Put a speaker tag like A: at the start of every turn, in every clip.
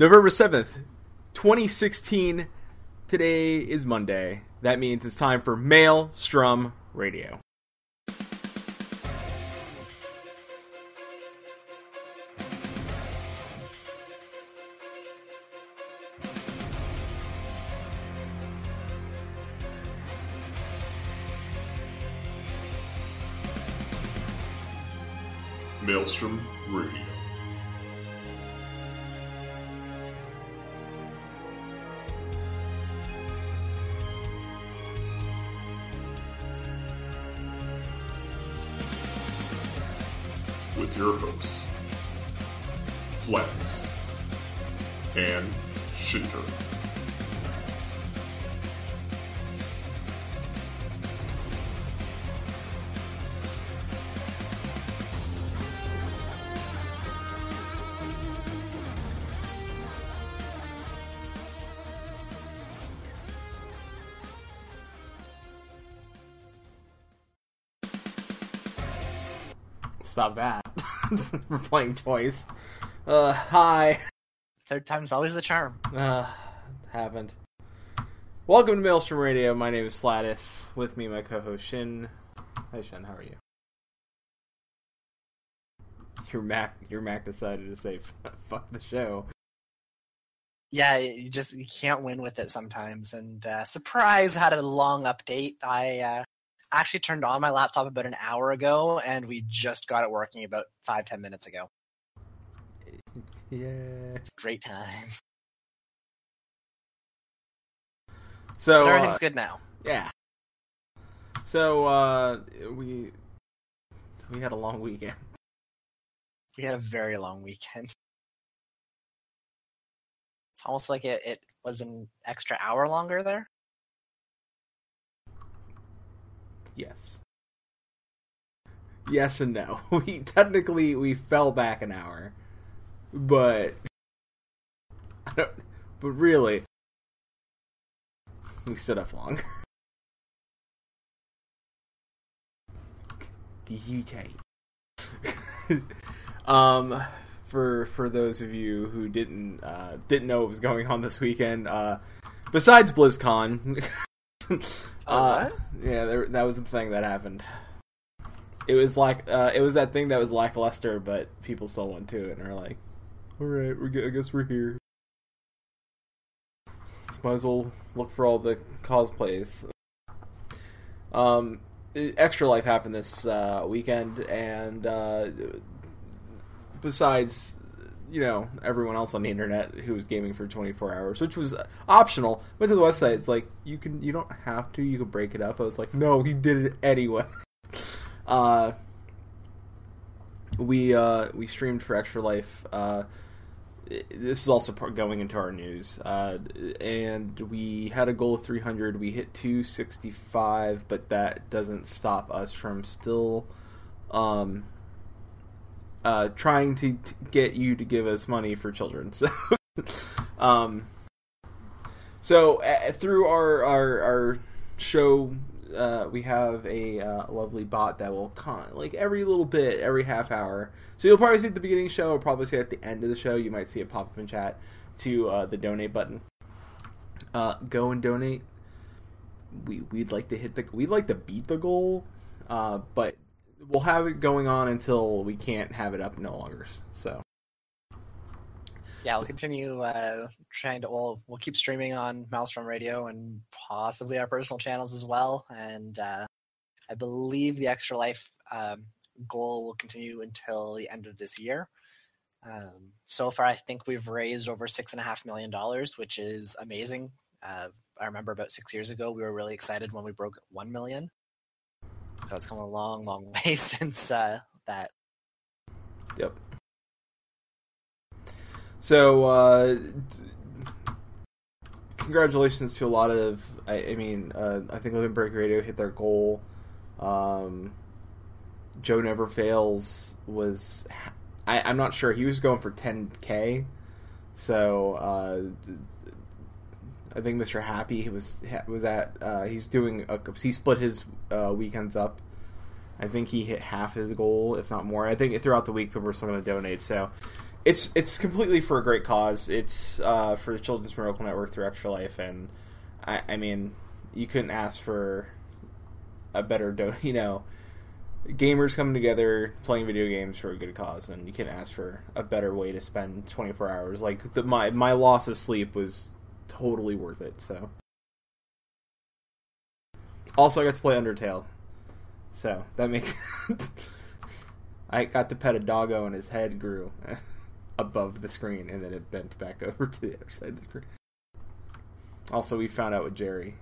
A: November 7th, 2016. Today is Monday. That means it's time for Maelstrom Radio.
B: Maelstrom Radio.
A: Stop that. We're playing toys. Uh, hi.
C: Third time's always the charm.
A: Uh, haven't. Welcome to Maelstrom Radio. My name is Flatus. With me, my co-host Shin. Hi, Shin. How are you? Your Mac, your Mac decided to say "fuck the show."
C: Yeah, you just you can't win with it sometimes. And uh, surprise, had a long update. I uh, actually turned on my laptop about an hour ago, and we just got it working about five ten minutes ago.
A: Yeah.
C: It's great times.
A: So
C: But
A: uh,
C: everything's good now.
A: Yeah. So uh, we we had a long weekend.
C: We had a very long weekend. It's almost like it, it was an extra hour longer there.
A: Yes. Yes and no. We technically we fell back an hour, but I don't. But really, we stood up longer. Take. um, for for those of you who didn't uh, didn't know what was going on this weekend, uh, besides BlizzCon. Uh,
C: what?
A: yeah, there, that was the thing that happened. It was like uh, it was that thing that was lackluster, but people still went to it and are like, "All right, we're, g- I guess we're here." So might as well look for all the cosplays. Um, Extra Life happened this uh, weekend, and uh, besides you know everyone else on the internet who was gaming for 24 hours which was optional went to the website it's like you can you don't have to you can break it up. I was like no he did it anyway. Uh we uh we streamed for extra life uh this is also going into our news uh and we had a goal of 300 we hit 265 but that doesn't stop us from still um uh, trying to, to get you to give us money for children. So, um, so uh, through our our, our show, uh, we have a uh, lovely bot that will con like every little bit, every half hour. So you'll probably see at the beginning show, or probably see at the end of the show. You might see it pop up in chat to uh, the donate button. Uh, go and donate. We we'd like to hit the we'd like to beat the goal, uh, but we'll have it going on until we can't have it up no longer. So
C: Yeah, we'll continue uh, trying to. We'll we'll keep streaming on Maelstrom Radio and possibly our personal channels as well. And uh, I believe the Extra Life um, goal will continue until the end of this year. Um, so far, I think we've raised over six and a half million dollars, which is amazing. Uh, I remember about six years ago, we were really excited when we broke one million. So it's come a long, long way since uh, that.
A: Yep. So, uh, congratulations to a lot of. I, I mean, uh, I think Living Break Radio hit their goal. Um, Joe Never Fails was. I, I'm not sure. He was going for 10k. So, uh, I think Mr. Happy he was was at. Uh, he's doing. A, he split his uh, weekends up. I think he hit half his goal, if not more. I think throughout the week people were still going to donate. So it's it's completely for a great cause. It's uh, for the Children's Miracle Network through Extra Life, and I, I mean, you couldn't ask for a better do you know gamers coming together playing video games for a good cause and you can ask for a better way to spend 24 hours like the, my my loss of sleep was totally worth it so also i got to play undertale so that makes i got to pet a doggo and his head grew above the screen and then it bent back over to the other side of the screen also we found out with jerry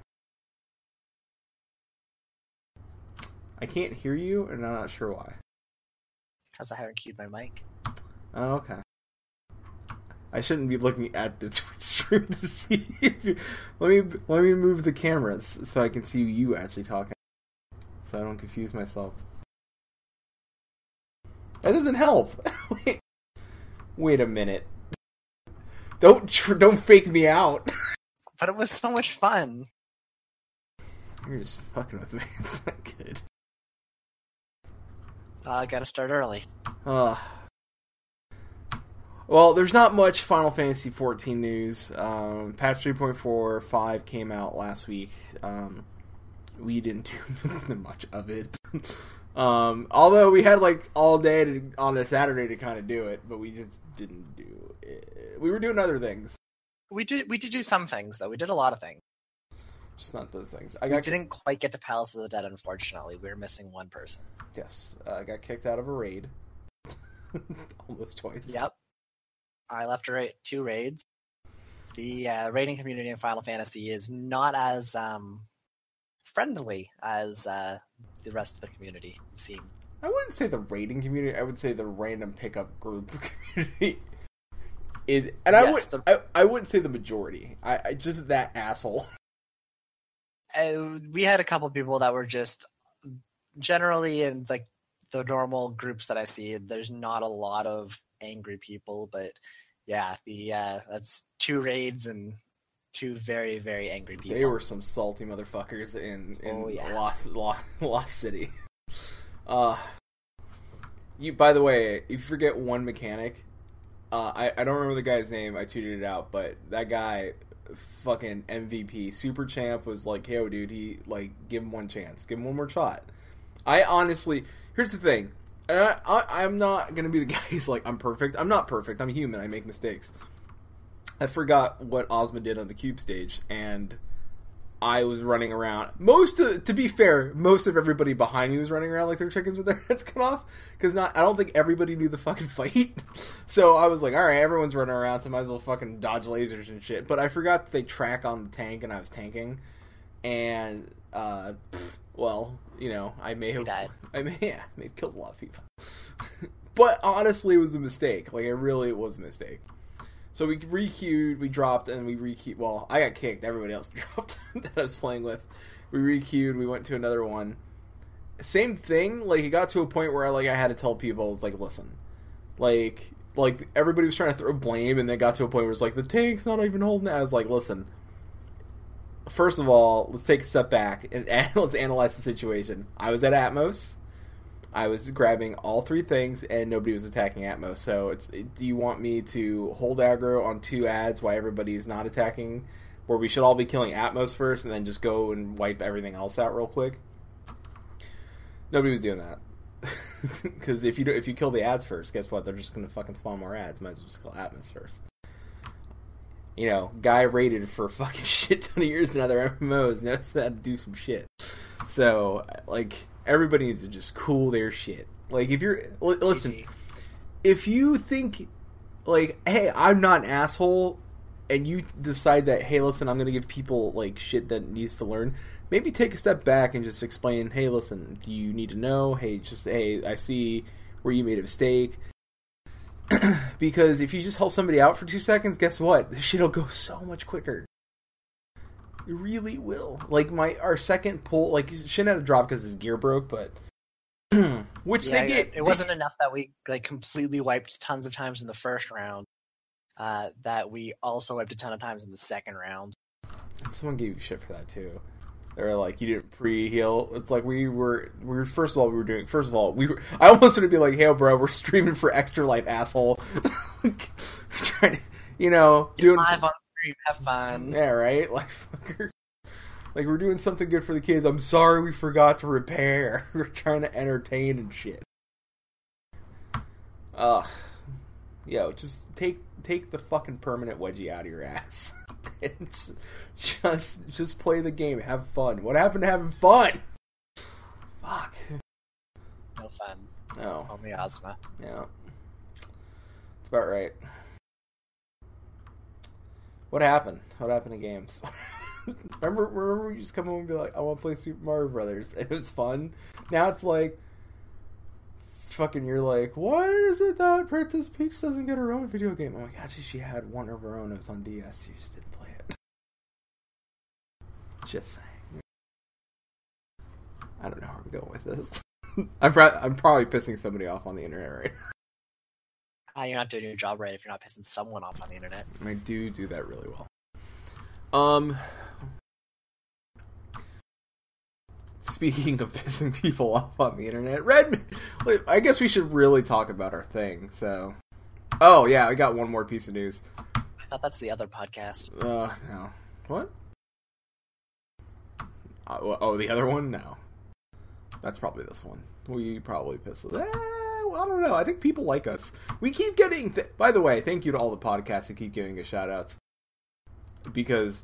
A: I can't hear you, and I'm not sure why.
C: Because I haven't queued my mic.
A: Oh, okay. I shouldn't be looking at the Twitch stream to see if you. Let me let me move the cameras so I can see you actually talking, so I don't confuse myself. That doesn't help. wait, wait a minute. Don't tr- don't fake me out.
C: But it was so much fun.
A: You're just fucking with me. It's not good.
C: I uh, gotta start early.
A: Uh, well, there's not much Final Fantasy 14 news. Um, patch 3.4 5 came out last week. Um, we didn't do much of it. um, although we had like all day to, on a Saturday to kind of do it, but we just didn't do it. We were doing other things.
C: We did we did do some things though. We did a lot of things.
A: Just not those things.
C: I got, we didn't quite get to Palace of the Dead, unfortunately. We were missing one person.
A: Yes, uh, I got kicked out of a raid. Almost twice.
C: Yep. I left ra- two raids. The uh, raiding community in Final Fantasy is not as um, friendly as uh, the rest of the community seem.
A: I wouldn't say the raiding community. I would say the random pickup group community is, and yes, I would the... I, I wouldn't say the majority. I, I just that asshole.
C: Uh, we had a couple people that were just generally in like the normal groups that I see. There's not a lot of angry people, but yeah, the uh, that's two raids and two very very angry people.
A: They were some salty motherfuckers in in oh, yeah. Lost, Lost Lost City. Uh you by the way, if you forget one mechanic. Uh, I I don't remember the guy's name. I tweeted it out, but that guy fucking MVP. Super Champ was like, "Yo, dude, he like give him one chance, give him one more shot." I honestly, here's the thing, I, I, I'm not gonna be the guy who's like, "I'm perfect." I'm not perfect. I'm human. I make mistakes. I forgot what Ozma did on the cube stage, and I was running around. Most, of, to be fair, most of everybody behind me was running around like their chickens with their heads cut off. Because not, I don't think everybody knew the fucking fight. so I was like, all right, everyone's running around, so I might as well fucking dodge lasers and shit. But I forgot that they track on the tank, and I was tanking, and uh, well, you know, I may have,
C: died.
A: I may, yeah, may have killed a lot of people. but honestly, it was a mistake. Like, it really was a mistake. So we requeued, we dropped, and we requeued. Well, I got kicked. Everybody else dropped that I was playing with. We requeued. We went to another one. Same thing. Like it got to a point where like I had to tell people, I was like, listen, like like everybody was trying to throw blame, and then got to a point where it's like the tank's not even holding it. I was like, listen. First of all, let's take a step back and, and let's analyze the situation. I was at Atmos. I was grabbing all three things, and nobody was attacking Atmos. So, it's do you want me to hold aggro on two ads while everybody is not attacking, where we should all be killing Atmos first, and then just go and wipe everything else out real quick? Nobody was doing that. Because if you do, if you kill the ads first, guess what? They're just gonna fucking spawn more ads. Might as well just kill Atmos first. You know, guy rated for fucking shit ton of years in other MMOs knows how to do some shit. So, like, everybody needs to just cool their shit. Like if you're l- listen, if you think like, hey, I'm not an asshole, and you decide that, hey, listen, I'm gonna give people like shit that needs to learn. Maybe take a step back and just explain, hey, listen, do you need to know? Hey, just hey, I see where you made a mistake. because if you just help somebody out for two seconds, guess what? This shit'll go so much quicker. It really will. Like my our second pull, like Shin had a drop because his gear broke, but which yeah, they get.
C: It wasn't enough that we like completely wiped tons of times in the first round. Uh, that we also wiped a ton of times in the second round.
A: Someone gave you shit for that too. They're like, you didn't pre-heal. It's like we were, we were. First of all, we were doing. First of all, we were. I almost would be like, hey, bro, we're streaming for Extra Life, asshole. trying to, you know, doing
C: Live on stream, have fun.
A: yeah, right. Like, fucker. like we're doing something good for the kids. I'm sorry we forgot to repair. we're trying to entertain and shit. Ugh. Yo, just take take the fucking permanent wedgie out of your ass. Just just play the game. Have fun. What happened to having fun? Fuck.
C: No fun.
A: No.
C: Only Ozma.
A: Yeah. It's about right. What happened? What happened to games? remember, remember, you just come home and be like, "I want to play Super Mario Brothers." It was fun. Now it's like, fucking, you're like, "Why is it that Princess Peach doesn't get her own video game?" Oh my god, she had one of her own. It was on DS. You just it. Just saying. I don't know where I'm going with this. I'm, pro- I'm probably pissing somebody off on the internet right now.
C: Ah, you're not doing your job right if you're not pissing someone off on the internet.
A: I do do that really well. Um, speaking of pissing people off on the internet, Red. I guess we should really talk about our thing. So, oh yeah, I got one more piece of news.
C: I thought that's the other podcast.
A: Uh, no, what? Uh, oh, the other one? No, that's probably this one. We probably pissed. Eh, I don't know. I think people like us. We keep getting. Th- By the way, thank you to all the podcasts who keep giving us shout outs. Because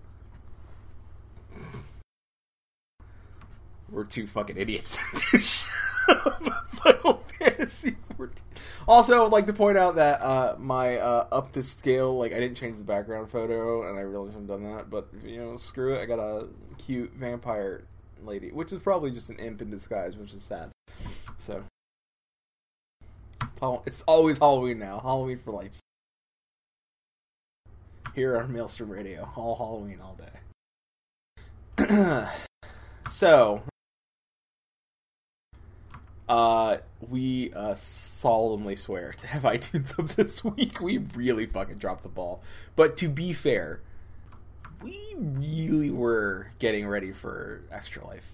A: we're two fucking idiots to Final Fantasy 14. Also, I'd like to point out that uh, my uh, up to scale, like I didn't change the background photo, and I really shouldn't have done that. But you know, screw it. I got a cute vampire lady, which is probably just an imp in disguise, which is sad. So it's always Halloween now. Halloween for life. Here on Maelstrom Radio, all Halloween all day. so, uh, we uh, solemnly swear to have iTunes up this week. We really fucking dropped the ball. But to be fair, we really were getting ready for Extra Life.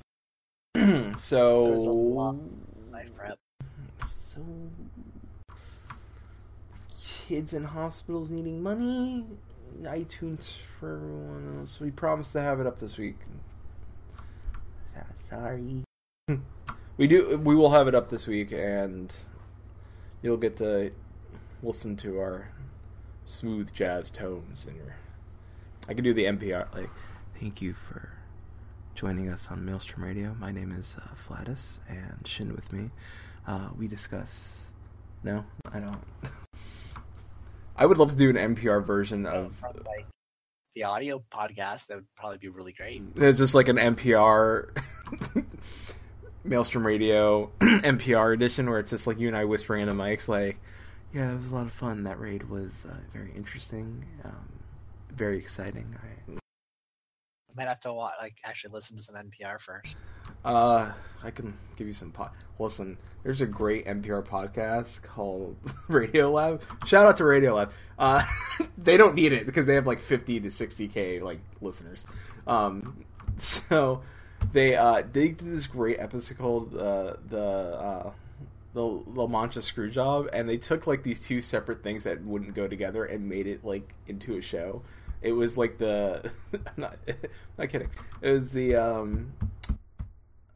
A: so,
C: There's a lot Life prep.
A: so kids in hospitals needing money itunes for everyone else we promised to have it up this week sorry we do we will have it up this week and you'll get to listen to our smooth jazz tones and your i can do the npr like thank you for joining us on maelstrom radio. My name is uh, flatus and shin with me. Uh, we discuss no i don't. I would love to do an NPR version of
C: From, like the audio podcast, that would probably be really great.
A: it's just like an NPR Maelstrom Radio NPR edition where it's just like you and I whispering into mics like, yeah, it was a lot of fun. That raid was uh, very interesting, um, very exciting. I,
C: I might have to wa like actually listen to some NPR first.
A: Uh, I can give you some pot. Listen, there's a great NPR podcast called Radiolab. Shout out to Radiolab. Uh, they don't need it because they have like 50 to 60k like listeners. Um, so they uh they did this great episode called uh, the uh the La Mancha screw job, and they took like these two separate things that wouldn't go together and made it like into a show. It was like the I'm not not kidding. It was the um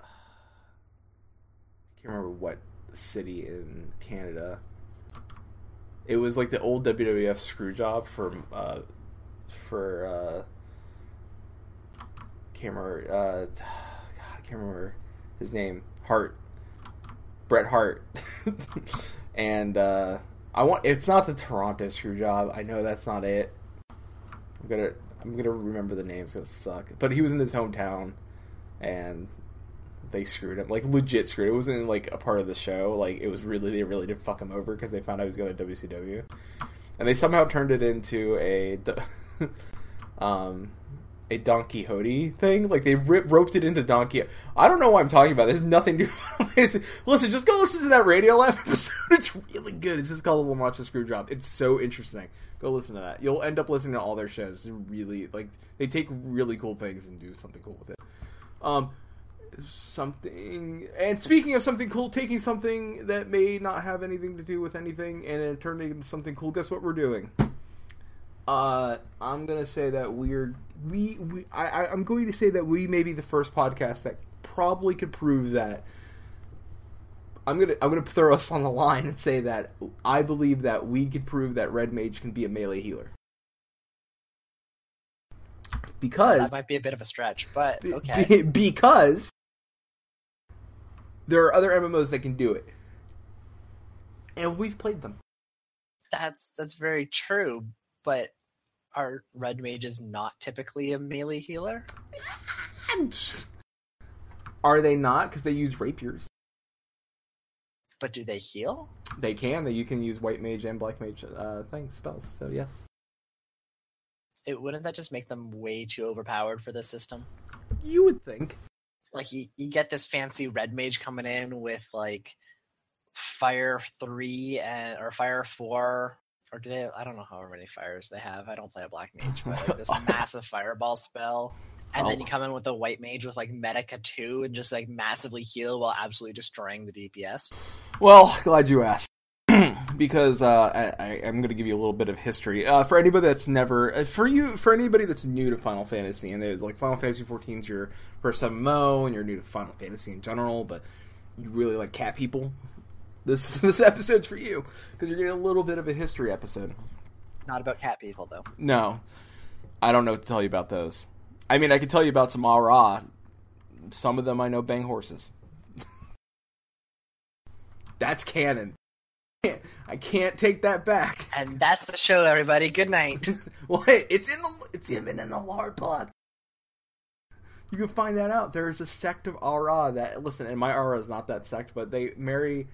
A: I can't remember what city in Canada. It was like the old WWF screw job for uh for uh can't remember uh God, I can't remember his name. Hart. Bret Hart. and uh I want it's not the Toronto screw job. I know that's not it. I'm gonna I'm gonna remember the names gonna suck. But he was in his hometown and they screwed him, like legit screwed. It wasn't like a part of the show. Like it was really they really did fuck him over because they found out he was going to WCW, and they somehow turned it into a um a Don Quixote thing. Like they rip, roped it into Don Quixote. I don't know why I'm talking about this. There's nothing to listen. Just go listen to that Radiolab episode. It's really good. It's just called the La Mancha Screwjob. It's so interesting. Go listen to that. You'll end up listening to all their shows. Really like they take really cool things and do something cool with it. Um, something. And speaking of something cool, taking something that may not have anything to do with anything and then turning it into something cool. Guess what we're doing? Uh, I'm gonna say that we're we we I, I'm going to say that we may be the first podcast that probably could prove that. I'm gonna I'm gonna throw us on the line and say that I believe that we could prove that Red Mage can be a melee healer. Because
C: That might be a bit of a stretch, but okay.
A: because there are other MMOs that can do it, and we've played them.
C: That's that's very true, but are red mages not typically a melee healer?
A: Are they not? Because they use rapiers.
C: But do they heal?
A: They can. They you can use white mage and black mage uh, things spells. So yes,
C: It wouldn't that just make them way too overpowered for this system?
A: you would think.
C: Like you, you get this fancy red mage coming in with like fire three and or fire four or do they I don't know how many fires they have. I don't play a black mage, but like this massive fireball spell. And then
A: Oh.
C: you come in with a white mage with like Medica 2 and just like massively heal while absolutely destroying the DPS.
A: Well, glad you asked. because uh, I, I'm going to give you a little bit of history uh, for anybody that's never uh, for you for anybody that's new to Final Fantasy and they like Final Fantasy 14 is your first MMO and you're new to Final Fantasy in general, but you really like cat people. This this episode's for you because you're getting a little bit of a history episode.
C: Not about cat people though.
A: No, I don't know what to tell you about those. I mean, I can tell you about some Au Ra. Some of them I know bang horses. That's canon. I can't take that back.
C: And that's the show, everybody. Good night.
A: well, hey, it's in the it's even in the lore book. You can find that out. There is a sect of Au Ra that listen, and my Au Ra is not that sect, but they marry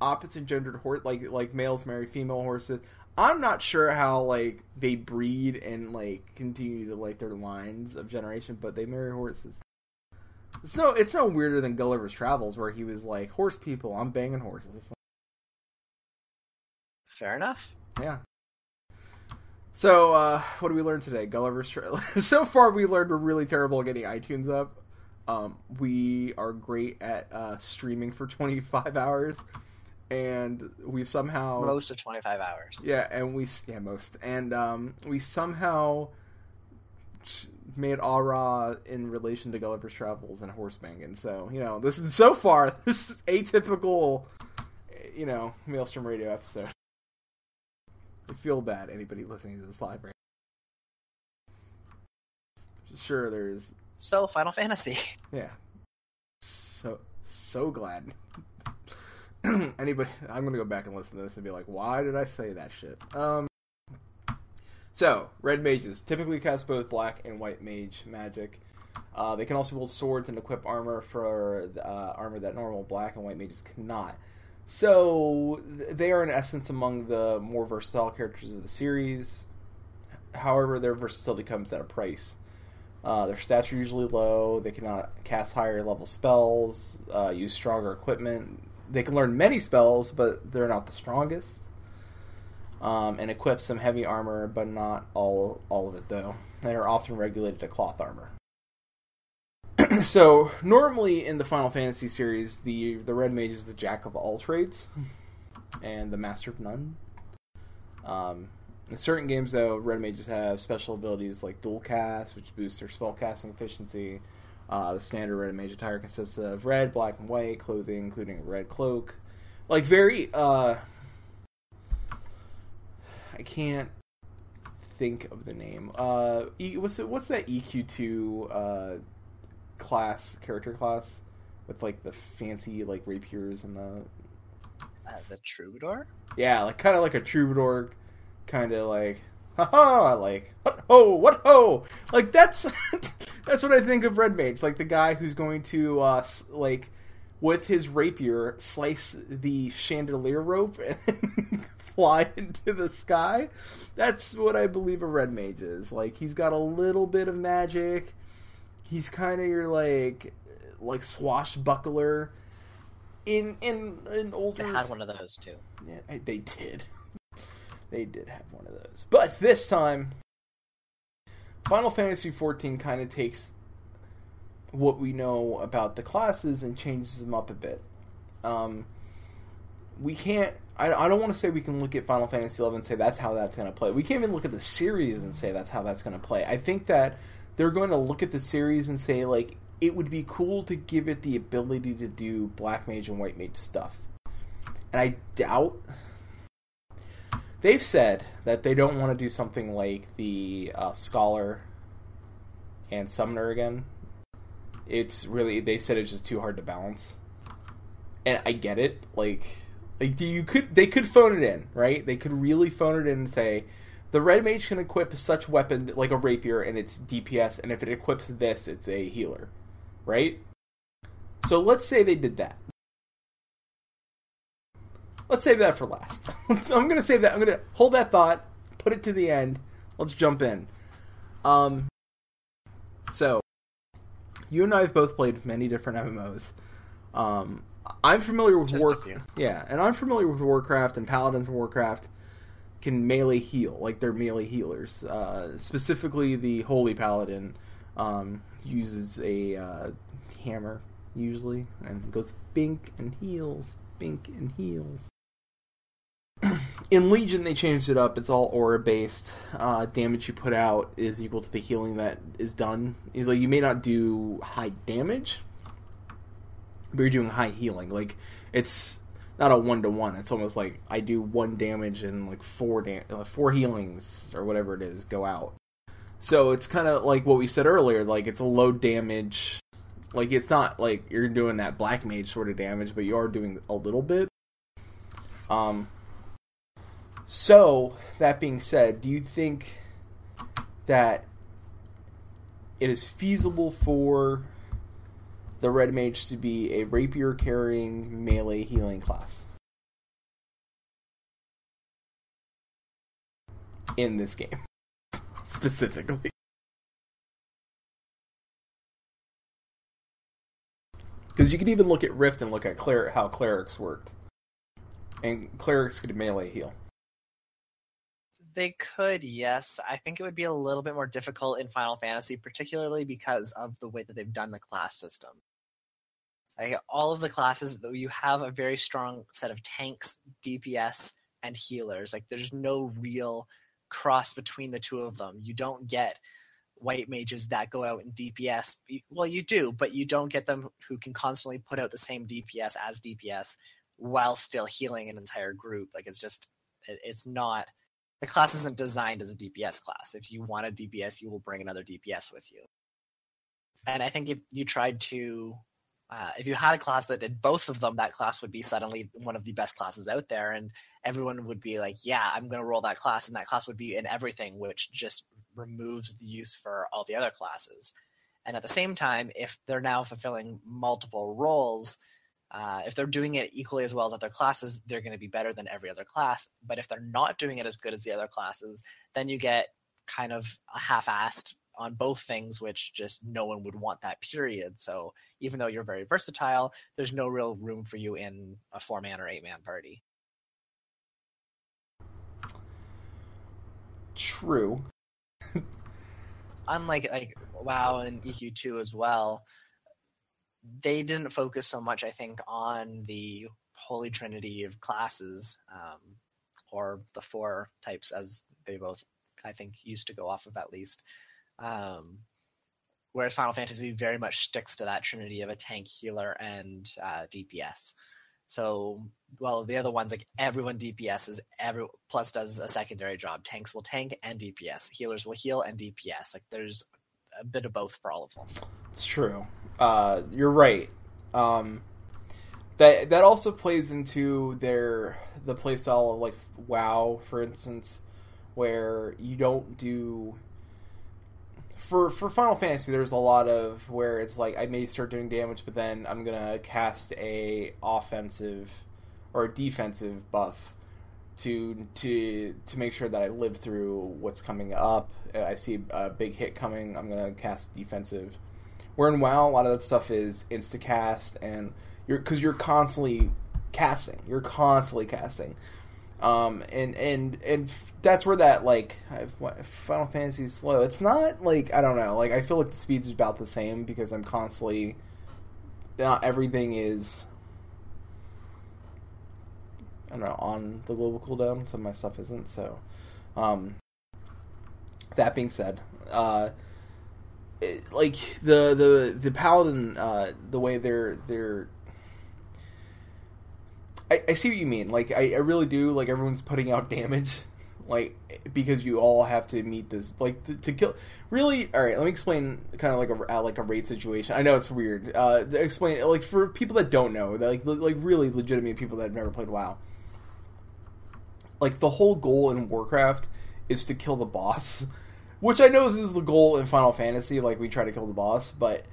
A: opposite gendered horse like like males marry female horses. I'm not sure how like they breed and like continue to like their lines of generation, but they marry horses. So it's no weirder than Gulliver's Travels where he was like horse people, I'm banging horses.
C: Fair enough.
A: yeah. So, uh, what do we learn today? Gulliver's Tra- So far, we learned we're really terrible at getting iTunes up. Um, we are great at uh, streaming for 25 hours, and we've somehow
C: Most of 25 hours.
A: yeah, and we yeah most, and um, we somehow made Au Ra in relation to Gulliver's Travels and Horsebanging. So you know, this is so far this is atypical, you know, Maelstrom Radio episode. I feel bad anybody listening to this live right. Sure, there's
C: So, Final Fantasy.
A: yeah, so so glad. Anybody, I'm gonna go back and listen to this and be like, why did I say that shit? Um. So, red mages typically cast both black and white mage magic. Uh, they can also wield swords and equip armor for uh, armor that normal black and white mages cannot. So, th- they are in essence among the more versatile characters of the series. However, their versatility comes at a price. Uh, their stats are usually low. They cannot cast higher level spells, uh, use stronger equipment. They can learn many spells, but they're not the strongest. Um, and equip some heavy armor, but not all all of it though. They are often regulated to cloth armor. so normally in the Final Fantasy series, the the red mage is the jack of all trades, and the master of none. Um, in certain games, though, red mages have special abilities like dual cast, which boosts their spell casting efficiency. Uh, the standard red mage attire consists of red, black, and white clothing, including a red cloak. Like very, uh, I can't think of the name. Uh, e, what's it, what's that EQ two uh, class character class with like the fancy like rapiers and the
C: Uh, the Troubadour?
A: yeah, like kind of like a troubadour, kind of like, haha, like what ho, what ho, like that's that's what I think of Red Mage, like the guy who's going to uh like with his rapier slice the chandelier rope and fly into the sky. That's what I believe a Red Mage is. Like he's got a little bit of magic. He's kind of your like like swashbuckler. In in in older, They
C: had one of those too.
A: yeah, they did. They did have one of those. But this time, Final Fantasy XIV kind of takes what we know about the classes and changes them up a bit. Um, we can't. I, I don't want to say we can look at Final Fantasy XI and say that's how that's going to play. We can't even look at the series and say that's how that's going to play. I think that they're going to look at the series and say like it would be cool to give it the ability to do Black Mage and White Mage stuff. And I doubt they've said that they don't want to do something like the uh, Scholar and Summoner again. It's really they said it's just too hard to balance, and I get it. Like, like you could they could phone it in, right? They could really phone it in and say the red mage can equip such weapon like a rapier and it's DPS, and if it equips this, it's a healer, right? So let's say they did that. Let's save that for last. I'm gonna save that. I'm gonna hold that thought, put it to the end. Let's jump in. Um, so you and I have both played many different MMOs. Um, I'm familiar with
C: Just
A: War.
C: a few.
A: Yeah, and I'm familiar with Warcraft and Paladins of Warcraft can melee heal, like they're melee healers. Uh, specifically, the Holy Paladin um, uses a uh, hammer usually and goes bink and heals, bink and heals. In Legion, they changed it up. It's all aura based. Uh, damage you put out is equal to the healing that is done. Is like you may not do high damage, but you're doing high healing. Like it's not a one to one. It's almost like I do one damage and like four da- uh, four healings or whatever it is go out. So it's kind of like what we said earlier. Like it's a low damage. Like it's not like you're doing that black mage sort of damage, but you are doing a little bit. Um. So that being said, do you think that it is feasible for the red mage to be a rapier carrying melee healing class? In this game specifically. Because you can even look at rift and look at cler- how clerics worked. And clerics could melee heal
C: They could, yes. I think it would be a little bit more difficult in Final Fantasy, particularly because of the way that they've done the class system. Like all of the classes, though, you have a very strong set of tanks, DPS, and healers. Like there's no real cross between the two of them. You don't get white mages that go out in DPS. Well, you do, but you don't get them who can constantly put out the same DPS as DPS while still healing an entire group. Like it's just, it, it's not. The class isn't designed as a DPS class. If you want a DPS, you will bring another DPS with you. And I think if you tried to, uh, if you had a class that did both of them, that class would be suddenly one of the best classes out there, and everyone would be like, "Yeah, I'm going to roll that class," and that class would be in everything, which just removes the use for all the other classes. And at the same time, if they're now fulfilling multiple roles, uh, if they're doing it equally as well as other classes, they're going to be better than every other class. But if they're not doing it as good as the other classes, then you get kind of a half-assed on both things, which just no one would want that period. So even though you're very versatile, there's no real room for you in a four-man or eight-man party.
A: true
C: unlike like WoW and EQ2 as well, they didn't focus so much, I think, on the holy trinity of classes, um, or the four types as they both, I think, used to go off of at least. Um, whereas Final Fantasy very much sticks to that trinity of a tank, healer, and uh, DPS. So, well, the other ones like everyone DPS is every plus does a secondary job. Tanks will tank and DPS. Healers will heal and DPS. Like there's a bit of both for all of them.
A: It's true. Uh, you're right. Um, that that also plays into their the playstyle of like WoW, for instance, where you don't do for for Final Fantasy. There's a lot of where it's like I may start doing damage, but then I'm gonna cast a offensive or a defensive buff to to to make sure that I live through what's coming up. I see a big hit coming. I'm gonna cast defensive. Where in WoW, a lot of that stuff is insta cast, and you're because you're constantly casting. You're constantly casting. Um, and and and that's where that like what, Final Fantasy is slow. It's not like I don't know. Like I feel like the speed's about the same because I'm constantly. Not everything is. I don't know on the global cooldown. Some of my stuff isn't. So, um, that being said, uh, like the the the paladin, uh, the way they're they're I, I see what you mean. Like, I, I really do. Like, everyone's putting out damage, like because you all have to meet this. Like, to, to kill. Really, all right. Let me explain kind of like a uh, like a raid situation. I know it's weird. Uh, explain like for people that don't know, like like really legitimate people that have never played WoW. Like the whole goal in Warcraft is to kill the boss, which I know is the goal in Final Fantasy. Like we try to kill the boss, but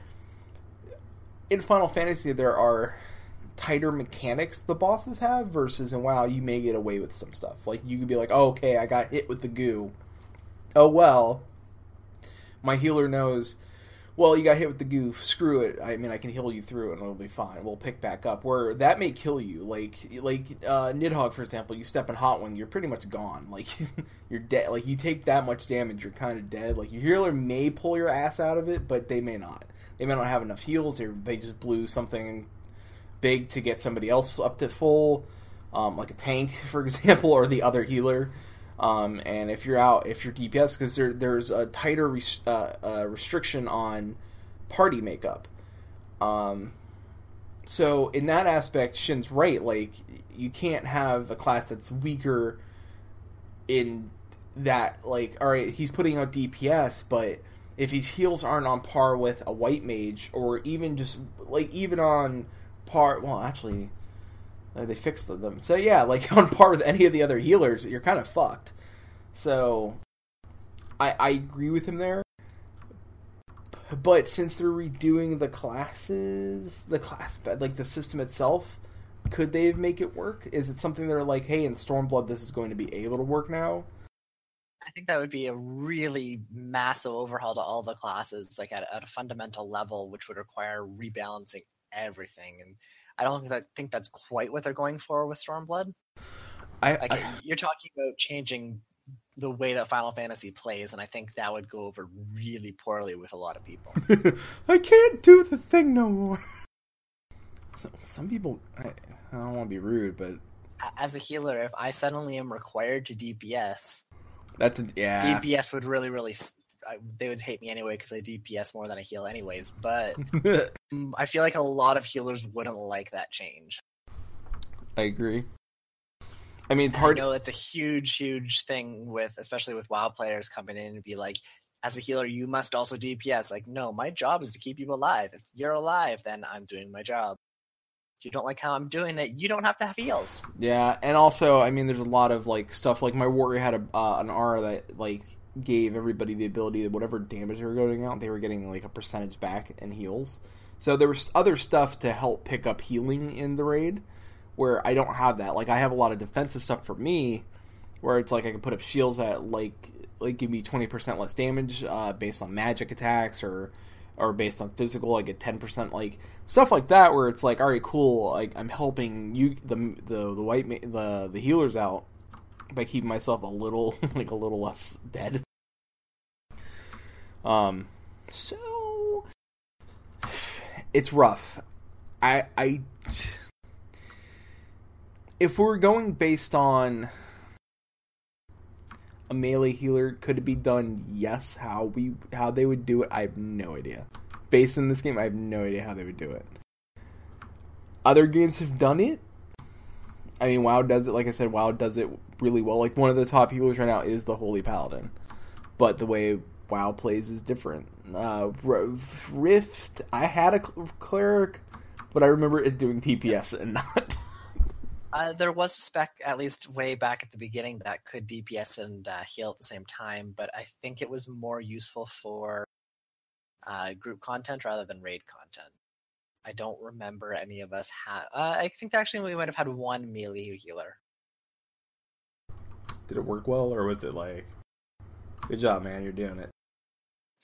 A: in Final Fantasy there are tighter mechanics the bosses have versus in WoW you may get away with some stuff. Like you could be like, oh, okay, I got hit with the goo. Oh well, my healer knows. Well, you got hit with the goof. Screw it. I mean, I can heal you through and it'll be fine. We'll pick back up. Where that may kill you, like like uh, Nidhogg, for example. You step in Hot Wing, you're pretty much gone. Like you're dead. Like you take that much damage, you're kind of dead. Like your healer may pull your ass out of it, but they may not. They may not have enough heals. Or they just blew something big to get somebody else up to full, um, like a tank, for example, or the other healer. Um, and if you're out, if you're DPS, because there, there's a tighter res- uh, uh, restriction on party makeup. Um, so in that aspect, Shin's right. Like you can't have a class that's weaker in that. Like, all right, he's putting out DPS, but if his heals aren't on par with a white mage, or even just like even on par. Well, actually, uh, they fixed them. So yeah, like on par with any of the other healers, you're kind of fucked. So I I agree with him there. But since they're redoing the classes, the class like the system itself, could they make it work? Is it something they're like, hey, in Stormblood, this is going to be able to work now?
C: I think that would be a really massive overhaul to all the classes, like at, at a fundamental level, which would require rebalancing everything. And I don't think, that, think that's quite what they're going for with Stormblood.
A: I,
C: Like
A: I
C: you're talking about changing the way that Final Fantasy plays, and I think that would go over really poorly with a lot of people.
A: I can't do the thing no more. So, some people, I, I don't want to be rude, but
C: As a healer, if I suddenly am required to DPS,
A: that's a, yeah.
C: DPS would really, really. I, they would hate me anyway because I DPS more than I heal, anyways. But mm, I feel like a lot of healers wouldn't like that change.
A: I agree. I mean, part
C: I know it's a huge, huge thing with, especially with WoW players coming in and be like, as a healer, you must also DPS. Like, no, my job is to keep you alive. If you're alive, then I'm doing my job. If you don't like how I'm doing it, you don't have to have heals.
A: Yeah, and also, I mean, there's a lot of like stuff. Like my warrior had a uh, an aura that like gave everybody the ability that whatever damage they were going out, they were getting like a percentage back in heals. So there was other stuff to help pick up healing in the raid, where I don't have that. Like I have a lot of defensive stuff for me, where it's like I can put up shields that like like give me twenty percent less damage uh, based on magic attacks or or based on physical. I get ten percent like stuff like that, where it's like all right, cool. Like I'm helping you the the the white the the healers out by keeping myself a little like a little less dead. Um, so it's rough. I I if we're going based on a melee healer, could it be done? Yes. How we how they would do it, I have no idea. Based in this game, I have no idea how they would do it. Other games have done it. I mean, WoW does it. Like I said, WoW does it really well. Like one of the top healers right now is the Holy Paladin, but the way WoW plays is different. Uh, Rift, I had a cleric, but I remember it doing DPS and not.
C: Uh, there was a spec, at least way back at the beginning, that could DPS and uh, heal at the same time, but I think it was more useful for uh, group content rather than raid content. I don't remember any of us have. Uh, I think actually we might have had one melee healer.
A: Did it work well, or was it like, good job, man, you're doing it?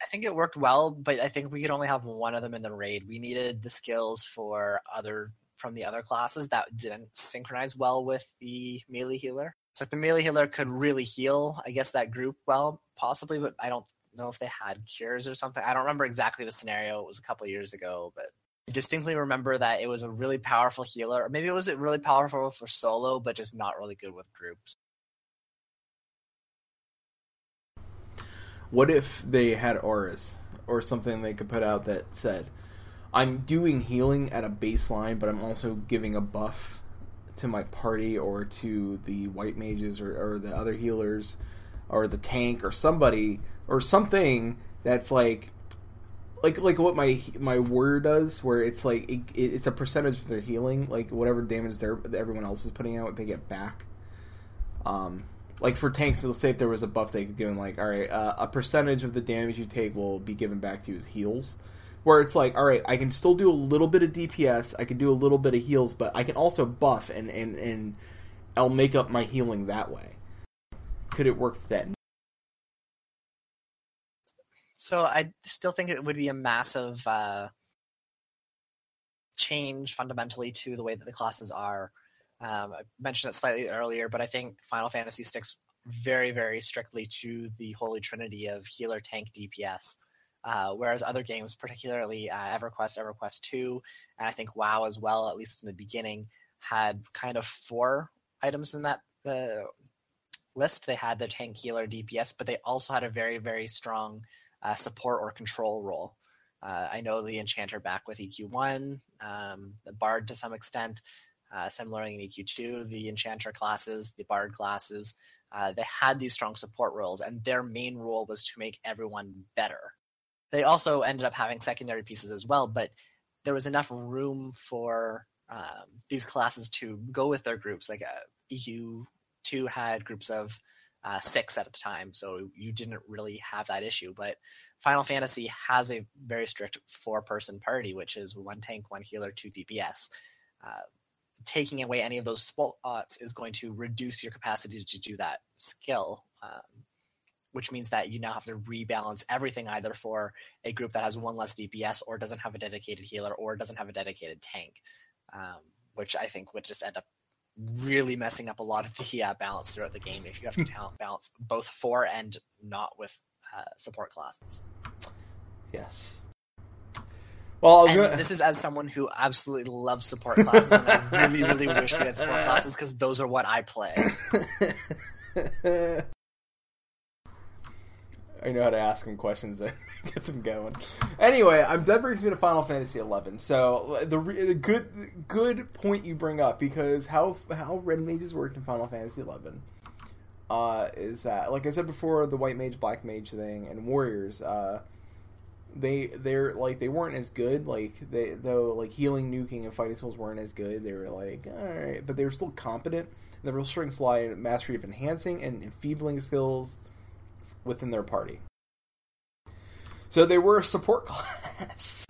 C: I think it worked well, but I think we could only have one of them in the raid. We needed the skills for other from the other classes that didn't synchronize well with the melee healer. So if the melee healer could really heal, I guess that group well, possibly, but I don't know if they had cures or something. I don't remember exactly the scenario. It was a couple years ago, but I distinctly remember that it was a really powerful healer. Or maybe it was really powerful for solo, but just not really good with groups.
A: What if they had auras or something they could put out that said, I'm doing healing at a baseline, but I'm also giving a buff to my party or to the white mages or, or the other healers or the tank or somebody or something that's like like like what my my word does where it's like it, it's a percentage of their healing like whatever damage they're everyone else is putting out they get back. Um like for tanks let's say if there was a buff they could give them like all right uh, a percentage of the damage you take will be given back to you as heals. Where it's like all right i can still do a little bit of dps i can do a little bit of heals but i can also buff and and and i'll make up my healing that way. Could it work then
C: so I still think it would be a massive uh, change fundamentally to the way that the classes are. Um, I mentioned it slightly earlier, but I think Final Fantasy sticks very, very strictly to the holy trinity of healer, tank, DPS. Uh, whereas other games, particularly uh, EverQuest, EverQuest 2, and I think WoW as well, at least in the beginning, had kind of four items in that uh, list. They had the tank, healer, DPS, but they also had a very, very strong uh, support or control role. Uh, I know the Enchanter back with EQ1, um, the Bard to some extent, uh, similarly in EQ2, the Enchanter classes, the Bard classes, uh, they had these strong support roles, and their main role was to make everyone better. They also ended up having secondary pieces as well, but there was enough room for um, these classes to go with their groups. Like uh, EQ2 had groups of uh, six at a time, so you didn't really have that issue. But Final Fantasy has a very strict four-person party, which is one tank, one healer, two DPS. Uh, taking away any of those spots is going to reduce your capacity to do that skill, um, which means that you now have to rebalance everything either for a group that has one less DPS or doesn't have a dedicated healer or doesn't have a dedicated tank, um, which I think would just end up really messing up a lot of the uh, balance throughout the game if you have to balance both for and not with uh, support classes.
A: Yes. Well,
C: gonna... this is as someone who absolutely loves support classes, and I really, really wish we had support classes because those are what I play.
A: I know how to ask him questions that gets him going. Anyway, I'm that brings me to Final Fantasy XI. So the, the good good point you bring up because how how red mages worked in Final Fantasy XI uh, is that like I said before the white mage black mage thing and warriors uh, they they're like they weren't as good like they though like healing nuking and fighting souls weren't as good they were like all right but they were still competent the real strengths lie in mastery of enhancing and enfeebling skills within their party. So they were a support class.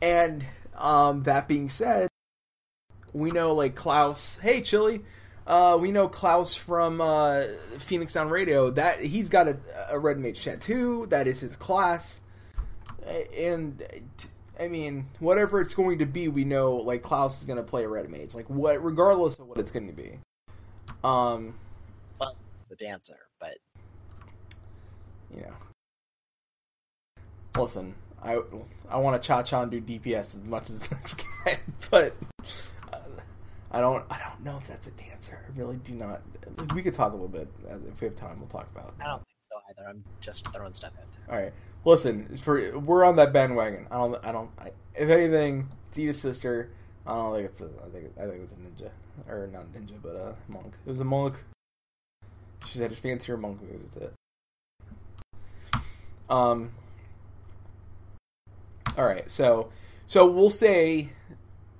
A: and um, that being said, we know like Klaus. Hey, Chili. Uh, we know Klaus from uh, Phoenix Down Radio. That he's got a, a red mage tattoo. That is his class. And I mean, whatever it's going to be, we know like Klaus is going to play a red mage. Like what, regardless of what it's going to be. Um,
C: well, it's a dancer,
A: you know. Listen, I I want to cha cha and do DPS as much as the next guy, but uh, I don't I don't know if that's a dancer. I really do not. We could talk a little bit uh, if we have time. We'll talk about.
C: It. I don't think so either. I'm just throwing stuff out there.
A: All right, listen. For we're on that bandwagon. I don't. I don't. I, if anything, Dita's sister. I don't think it's a. I think I think it was a ninja or not ninja, but a monk. It was a monk. She said fancier monk moves. That's it. Um. All right, so so we'll say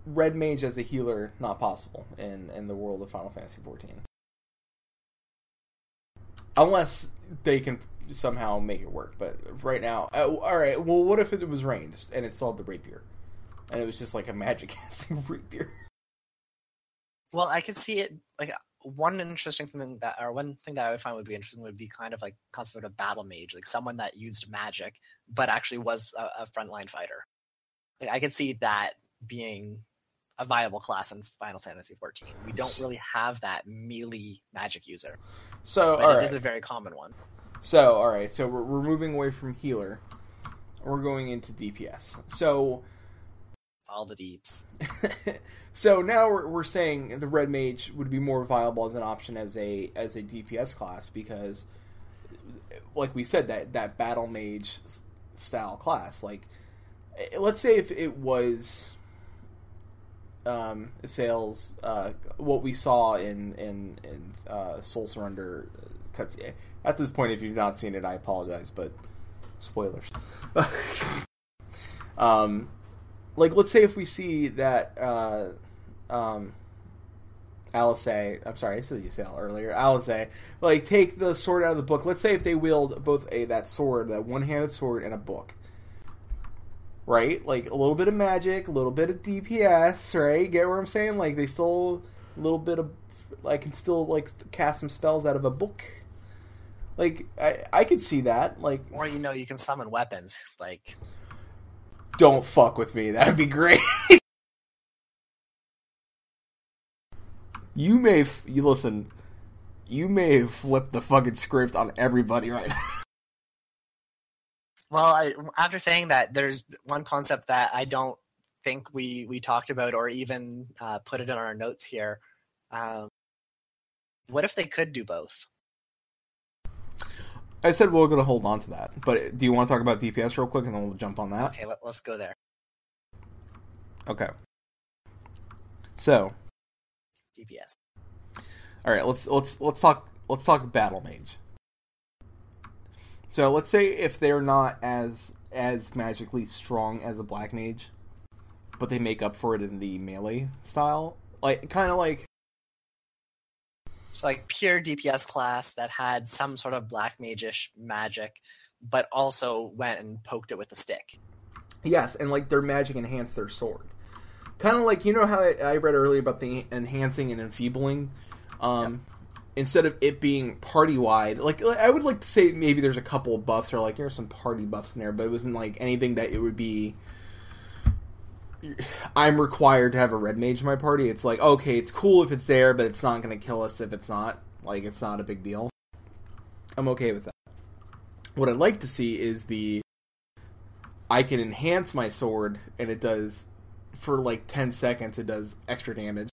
A: red mage as a healer not possible in in the world of Final Fantasy XIV, unless they can somehow make it work. But right now, uh, all right. Well, what if it was ranged and it solved the rapier, and it was just like a magic casting rapier?
C: Well, I could see it like one interesting thing that, or one thing that I would find would be interesting would be kind of like concept of a battle mage, like someone that used magic but actually was a, a frontline fighter. Like I could see that being a viable class in Final Fantasy XIV. We don't really have that melee magic user,
A: So
C: but
A: all
C: it
A: right.
C: is a very common one.
A: So all right. So we're, we're moving away from healer. We're going into DPS. So
C: All the deeps.
A: so now we're, we're saying the red mage would be more viable as an option as a as a DPS class because, like we said, that that battle mage style class. Like, eh, let's say if it was um, sales uh, what we saw in in in uh, Soul Surrender cuts. At this point, if you've not seen it, I apologize, but spoilers. um, like let's say if we see that uh, um, Alice, I'm sorry, I said you said earlier. Alice, like take the sword out of the book. Let's say if they wield both a that sword, that one-handed sword, and a book, right? Like a little bit of magic, a little bit of DPS, right? Get what I'm saying? Like they still a little bit of, I can still like cast some spells out of a book. Like I, I could see that. Like
C: Or you know, you can summon weapons like
A: don't fuck with me. That'd be great. you may, f- you listen. You may flipped the fucking script on everybody right now.
C: Well, I, after saying that, there's one concept that I don't think we we talked about or even uh, put it in our notes here. Um, what if they could do both?
A: I said we're going to hold on to that, but do you want to talk about DPS real quick, and then we'll jump on that?
C: Okay, let, let's go there.
A: Okay. So,
C: DPS.
A: all right, let's let's let's talk let's talk battle mage. So let's say if they're not as as magically strong as a black mage, but they make up for it in the melee style, like kind of like
C: So like pure DPS class that had some sort of black mage-ish magic, but also went and poked it with a stick.
A: Yes, and like their magic enhanced their sword. Kind of like you know how I, I read earlier about the enhancing and enfeebling. Um, Instead of it being party wide, like I would like to say maybe there's a couple of buffs or like there's some party buffs in there, but it wasn't like anything that it would be. I'm required to have a red mage in my party. It's like okay, it's cool if it's there, but it's not going to kill us if it's not. Like it's not a big deal. I'm okay with that. What I'd like to see is the I can enhance my sword, and it does for like ten seconds. It does extra damage.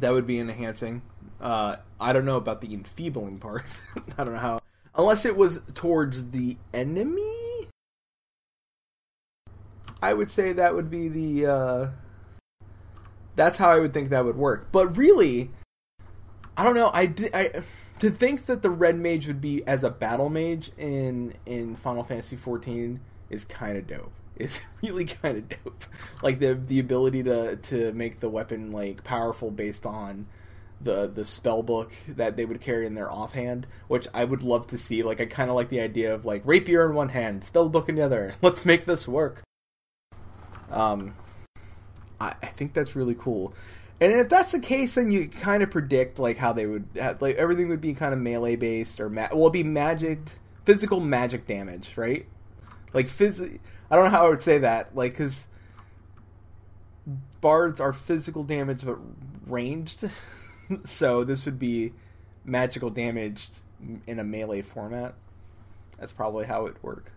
A: That would be enhancing. Uh, I don't know about the enfeebling part. I don't know how, unless it was towards the enemy. I would say that would be the. Uh, that's how I would think that would work. But really, I don't know. I did. I to think that the red mage would be as a battle mage in in Final Fantasy XIV is kind of dope. It's really kind of dope. Like the the ability to to make the weapon like powerful based on the the spell book that they would carry in their offhand, which I would love to see. Like I kind of like the idea of like rapier in one hand, spell book in the other. Let's make this work. Um, I, I think that's really cool. And if that's the case, then you kind of predict like how they would have, like everything would be kind of melee based or ma- well, it'd be magic, physical magic damage, right? Like phys. I don't know how I would say that, like because bards are physical damage but ranged, so this would be magical damage in a melee format. That's probably how it would work.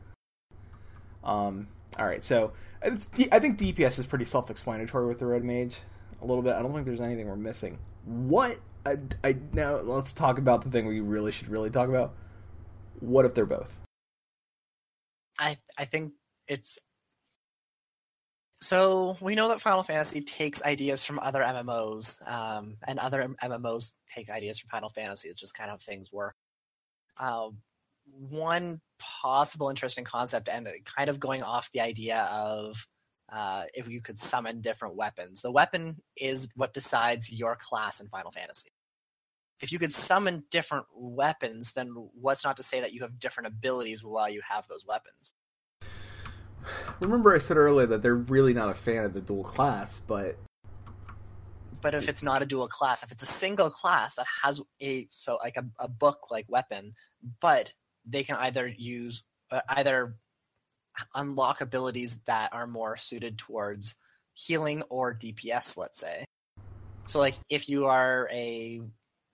A: Um. All right, so I think DPS is pretty self-explanatory with the red mage a little bit. I don't think there's anything we're missing. What I, I now let's talk about the thing we really should really talk about. What if they're both?
C: I I think it's so we know that Final Fantasy takes ideas from other MMOs, um, and other MMOs take ideas from Final Fantasy. It's just kind of how things work. Um, one possible interesting concept, and kind of going off the idea of uh, if you could summon different weapons. The weapon is what decides your class in Final Fantasy. If you could summon different weapons, then what's not to say that you have different abilities while you have those weapons?
A: Remember, I said earlier that they're really not a fan of the dual class, but
C: but if it's not a dual class, if it's a single class that has a so like a, a book like weapon, but they can either use uh, either unlock abilities that are more suited towards healing or DPS, let's say. So, like, if you are a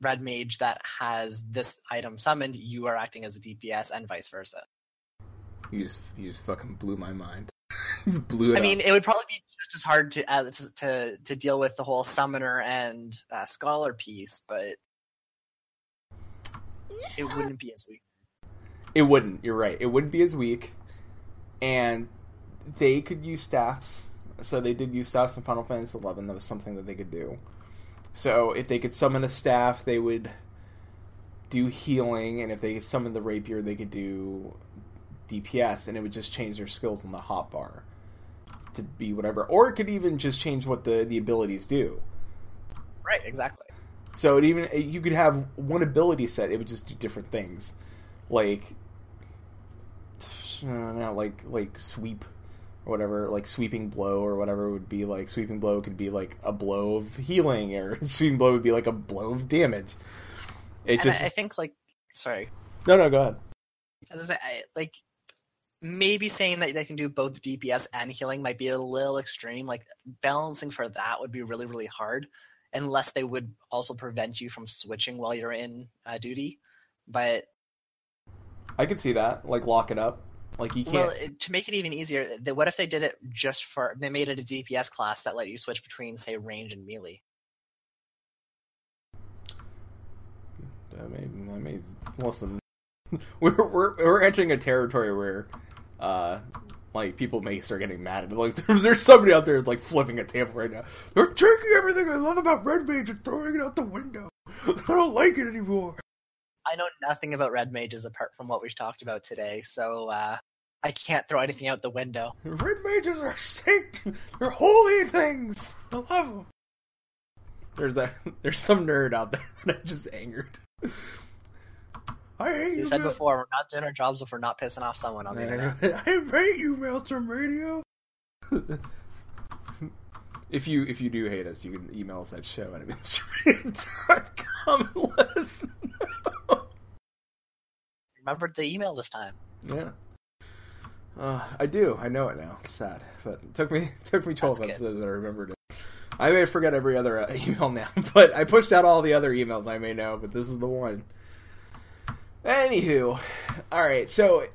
C: red mage that has this item summoned, you are acting as a DPS, and vice versa.
A: You just you just fucking blew my mind. just blew it.
C: I
A: up.
C: mean, it would probably be just as hard to uh, to, to to deal with the whole summoner and uh, scholar piece, but it wouldn't be as weak.
A: It wouldn't. You're right. It wouldn't be as weak, and they could use staffs. So they did use staffs in Final Fantasy XI. That was something that they could do. So if they could summon a staff, they would do healing, and if they summoned the rapier, they could do DPS, and it would just change their skills on the hotbar to be whatever. Or it could even just change what the the abilities do.
C: Right, exactly.
A: So it even you could have one ability set; it would just do different things, like I don't like like sweep or whatever, like sweeping blow or whatever would be like sweeping blow could be like a blow of healing, or sweeping blow would be like a blow of damage. It
C: And
A: just
C: I, I think, like, sorry,
A: no no go ahead.
C: as I say, I, like maybe saying that they can do both DPS and healing might be a little extreme. Like balancing for that would be really really hard, unless they would also prevent you from switching while you're in uh, duty. But
A: I could see that, like lock it up, like you can't.
C: well, to make it even easier, the, what if they did it just for they made it a DPS class that let you switch between say range and melee?
A: That may, that may listen. We're, we're we're entering a territory where, uh, like people may start getting mad at me. Like there's, there's somebody out there like flipping a table right now. They're taking everything I love about Red Mage and throwing it out the window. I don't like it anymore.
C: I know nothing about red mages apart from what we've talked about today, so uh, I can't throw anything out the window.
A: Red Mages are saint. They're holy things. I love them. There's that. There's some nerd out there that I just angered. I hate
C: As
A: you.
C: you said before, we're not doing our jobs if we're not pissing off someone on the internet.
A: I hate you, Maelstrom Radio. if you if you do hate us, you can email us at show at administrative.com and let us know.
C: Remember the email this time.
A: Yeah. Uh, I do. I know it now. It's sad, but it took me it took me twelve
C: That's good.
A: episodes that I remembered it. I may forget every other uh, email now, but I pushed out all the other emails I may know, but this is the one. Anywho, all right. So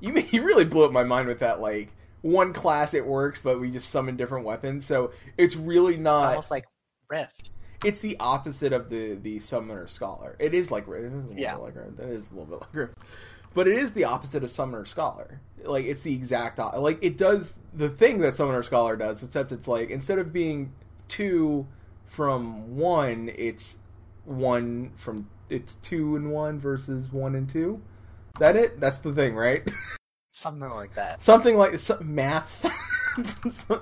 A: you you really blew up my mind with that. Like one class, it works, but we just summon different weapons. So it's really not.
C: It's almost like Rift.
A: it's the opposite of the the summoner scholar. It is like it is a little
C: Yeah.
A: bit like Rift. It is a little bit like Rift. but it is the opposite of summoner scholar. Like it's the exact op- like it does the thing that summoner scholar does, except it's like instead of being two from one, it's one from it's two and one versus one and two. That it? That's the thing, right?
C: Something like that.
A: Something like some math. oh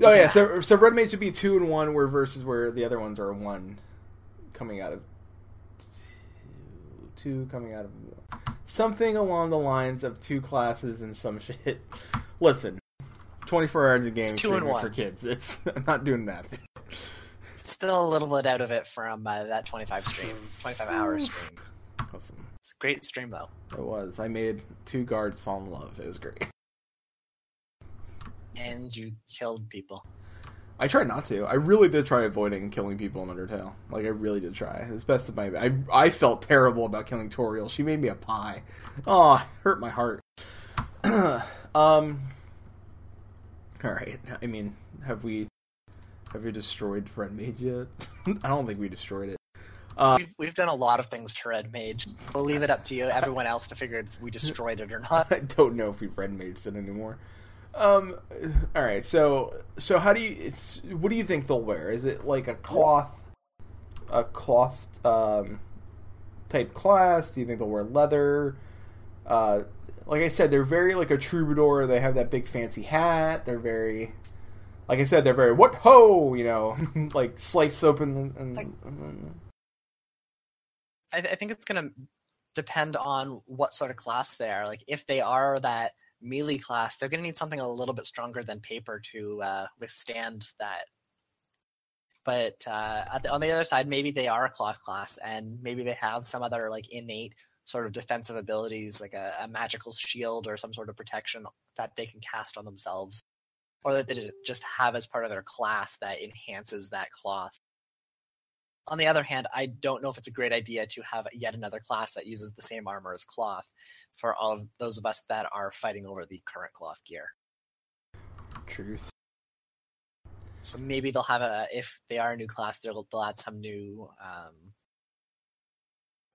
A: yeah, so so red mage should be two and one, where versus where the other ones are one coming out of two, two coming out of something along the lines of two classes and some shit. Listen, twenty four hours a game
C: two and one.
A: for kids. It's I'm not doing that.
C: Still a little bit out of it from uh, that 25 stream, 25 hour stream.
A: Listen,
C: It's a great stream though.
A: it was. I made two guards fall in love. It was great.
C: And you killed people.
A: I tried not to. I really did try avoiding killing people in Undertale. Like I really did try. As best of my I I felt terrible about killing Toriel. She made me a pie. Oh, hurt my heart. um All right. I mean, have we have we destroyed Red Mage yet? I don't think we destroyed it. Uh,
C: We've, we've done a lot of things to Red Mage. We'll leave it up to you, everyone else, to figure if we destroyed it or not.
A: I don't know if we've Red Maged it anymore. Um all right. So so how do you it's what do you think they'll wear? Is it like a cloth a cloth um type class? Do you think they'll wear leather? Uh like I said, they're very like a troubadour. They have that big fancy hat. They're very like I said, they're very what ho, you know, like slice open and,
C: Like-
A: and
C: I, I think it's going to depend on what sort of class they are. Like, if they are that melee class, they're going to need something a little bit stronger than paper to uh, withstand that. But uh, the, on the other side, maybe they are a cloth class, and maybe they have some other like innate sort of defensive abilities, like a, a magical shield or some sort of protection that they can cast on themselves, or that they just have as part of their class that enhances that cloth. On the other hand, I don't know if it's a great idea to have yet another class that uses the same armor as cloth for all of those of us that are fighting over the current cloth gear.
A: Truth.
C: So maybe they'll have a if they are a new class, they'll they'll add some new um,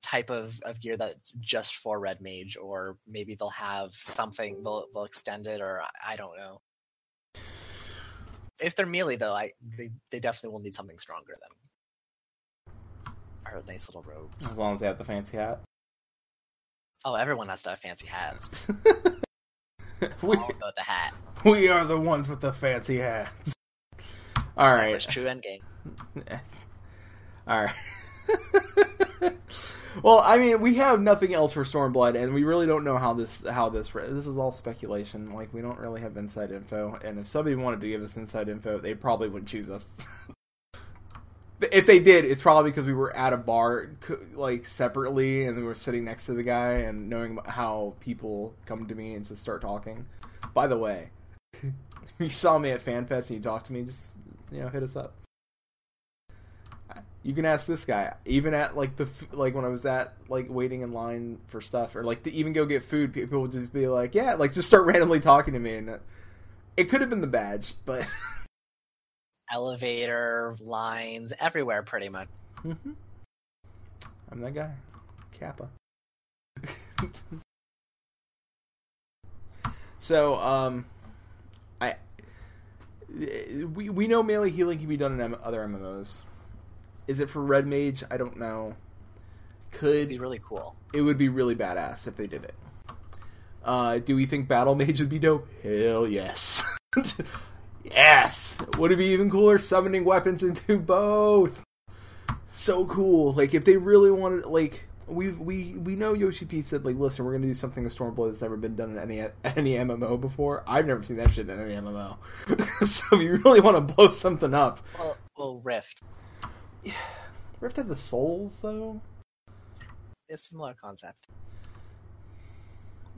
C: type of, of gear that's just for red mage, or maybe they'll have something they'll they'll extend it, or I, I don't know. If they're melee though, I they, they definitely will need something stronger than our nice little robes.
A: As long as they have the fancy hat.
C: Oh, everyone has to have fancy hats.
A: we,
C: go with the hat.
A: we are the ones with the fancy hats. All right.
C: It's true endgame.
A: All right. well, I mean, we have nothing else for Stormblood, and we really don't know how this how this this is all speculation. Like, we don't really have inside info, and if somebody wanted to give us inside info, they probably wouldn't choose us. If they did, it's probably because we were at a bar, like separately, and we were sitting next to the guy, and knowing how people come to me and just start talking. By the way, you saw me at FanFest and you talked to me, just you know, hit us up. You can ask this guy. Even at like the like when I was at like waiting in line for stuff, or like to even go get food, people would just be like, "Yeah," like just start randomly talking to me, and it could have been the badge, but
C: elevator lines everywhere, pretty much.
A: Mm-hmm. I'm that guy, Kappa. so, um, I we we know melee healing can be done in M- other MMOs. Is it for red mage? I don't know. Could
C: It'd be really cool.
A: It would be really badass if they did it. Uh, do we think battle mage would be dope? Hell yes. yes. Would it be even cooler summoning weapons into both? So cool. Like if they really wanted, like we we we know Yoshi P said like, listen, we're gonna do something with Stormblood that's never been done in any any MMO before. I've never seen that shit in any MMO. so if you really want to blow something up,
C: well, well Rift.
A: Yeah. Rift had the souls though.
C: It's a similar concept.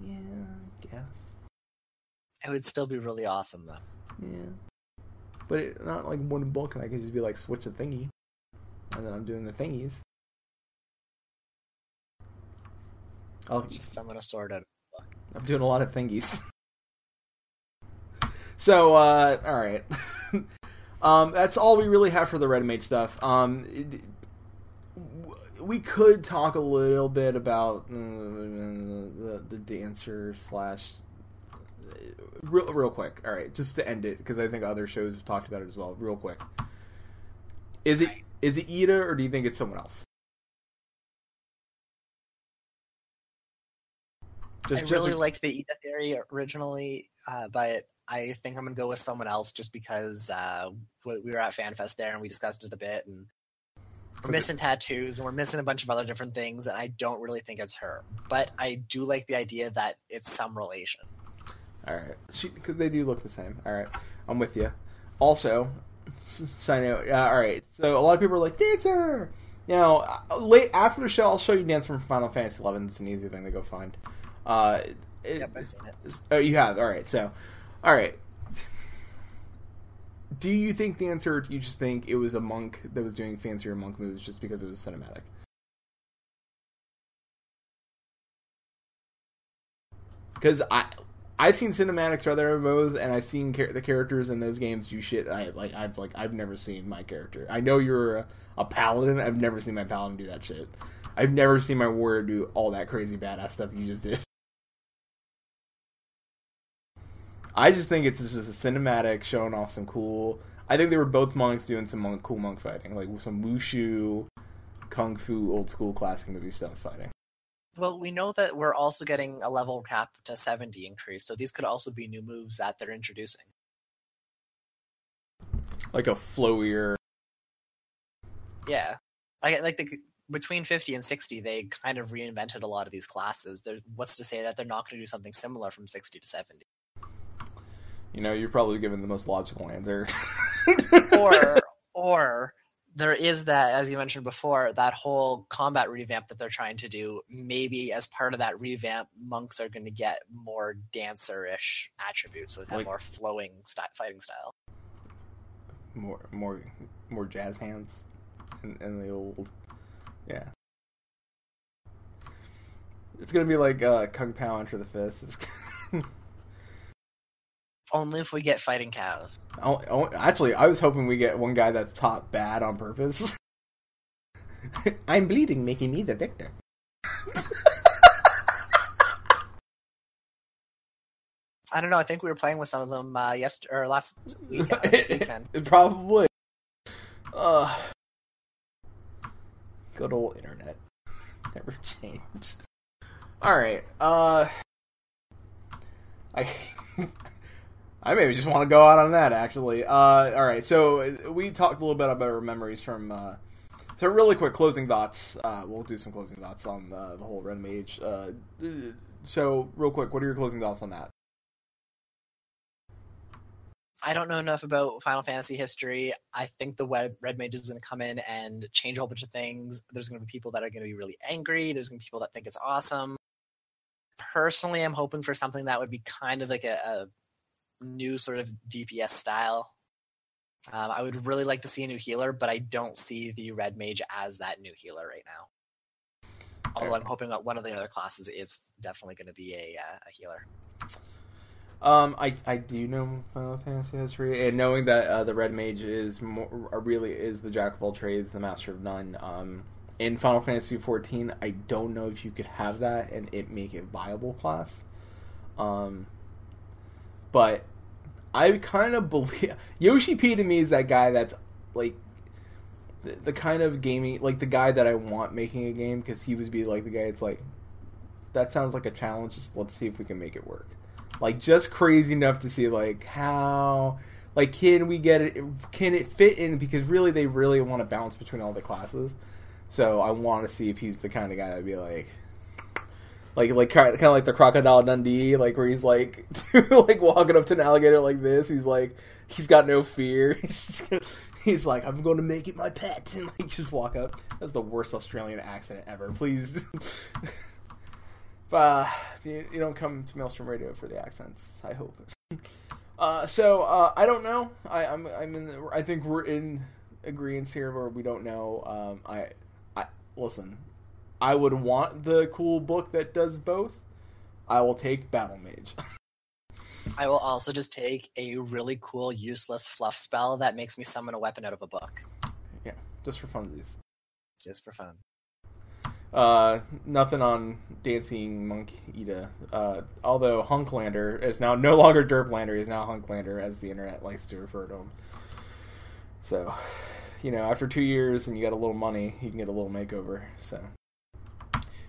A: Yeah, I guess.
C: It would still be really awesome though.
A: Yeah. But it, not like one book, and I could just be like switch the thingy, and then I'm doing the thingies.
C: I'll just summon a sword out.
A: I'm doing a lot of thingies. so, uh, all right. um, that's all we really have for the Red Mage stuff. Um, it, we could talk a little bit about uh, the the dancer slash real real quick. All right, just to end it because I think other shows have talked about it as well. Real quick, is it is it Yda or do you think it's someone else?
C: Just, I really just... liked the Yda theory originally, uh, but I think I'm gonna go with someone else just because uh, we were at FanFest there and we discussed it a bit, and we're missing tattoos and we're missing a bunch of other different things, and I don't really think it's her. But I do like the idea that it's some relation.
A: All right, because they do look the same. All right, I'm with you. Also, sign out. Uh, all right, so a lot of people are like dancer. Now, late after the show, I'll show you dance from Final Fantasy XI. It's an easy thing to go find. Uh, it,
C: yep, I've seen it.
A: Oh, you have. All right. So, all right. Do you think the answer? Do you just think it was a monk that was doing fancier monk moves just because it was cinematic? Because I, I've seen cinematics for other MMOs, and I've seen char- the characters in those games do shit. I like. I've like. I've never seen my character. I know you're a, a paladin. I've never seen my paladin do that shit. I've never seen my warrior do all that crazy badass stuff you just did. I just think it's just a cinematic showing off some cool. I think they were both monks doing some monk, cool monk fighting, like some wushu, kung fu, old school classic movie stuff fighting.
C: Well, we know that we're also getting a level cap to 70 increase, so these could also be new moves that they're introducing.
A: Like a flowier.
C: Yeah. Like, like the, between 50 and 60, they kind of reinvented a lot of these classes. There, what's to say that they're not going to do something similar from 60 to 70?
A: You know, you're probably giving the most logical answer.
C: or or there is that, as you mentioned before, that whole combat revamp that they're trying to do. Maybe as part of that revamp, monks are going to get more dancer-ish attributes, with
A: Like-
C: more flowing sty fighting style.
A: more more more jazz hands and, and the old yeah it's gonna be like uh Kung Pow enter the fist it's,
C: Only if we get fighting cows.
A: oh, oh, actually i was hoping we get one guy that's top bad on purpose i'm bleeding making me the victor
C: I don't know. I think we were playing with some of them uh, yesterday or last week. uh, this weekend.
A: probably uh good old internet never change all right uh i i maybe just want to go out on that actually uh all right so we talked a little bit about our memories from uh so really quick closing thoughts uh we'll do some closing thoughts on the whole red mage uh so real quick what are your closing thoughts on that
C: I don't know enough about Final Fantasy history. I think the Red Mage is going to come in and change a whole bunch of things. There's going to be people that are going to be really angry. There's going to be people that think it's awesome. Personally, I'm hoping for something that would be kind of like a, a new sort of DPS style. Um, I would really like to see a new healer, but I don't see the Red Mage as that new healer right now. Although I'm hoping that one of the other classes is definitely going to be a, uh, a healer.
A: Um, I I do know Final Fantasy history, and knowing that uh, the Red Mage is more uh, really is the Jack of all trades, the Master of none. Um, in Final Fantasy fourteen, I don't know if you could have that and it make it viable class. Um, but I kind of believe Yoshi P to me is that guy that's like the, the kind of gaming like the guy that I want making a game because he would be like the guy that's like that sounds like a challenge. Just let's see if we can make it work like just crazy enough to see like how like can we get it can it fit in because really they really want to balance between all the classes so i want to see if he's the kind of guy that'd be like like like kind of like the crocodile dundee like where he's like like walking up to an alligator like this he's like he's got no fear he's gonna, he's like i'm going to make it my pet and like just walk up that's the worst australian accent ever please uh, you, you don't come to Maelstrom Radio for the accents. I hope. Uh, so uh, I don't know. I, I'm I'm in. The, I think we're in agreement here where we don't know. Um, I I listen. I would want the cool book that does both. I will take Battle Mage.
C: I will also just take a really cool, useless fluff spell that makes me summon a weapon out of a book,
A: yeah, just for funsies.
C: just for fun.
A: Uh, nothing on Dancing Monk Yda. Uh, although Hunklander is now no longer Derplander, he's now Hunklander, as the internet likes to refer to him. So, you know, after two years and you got a little money, you can get a little makeover. So,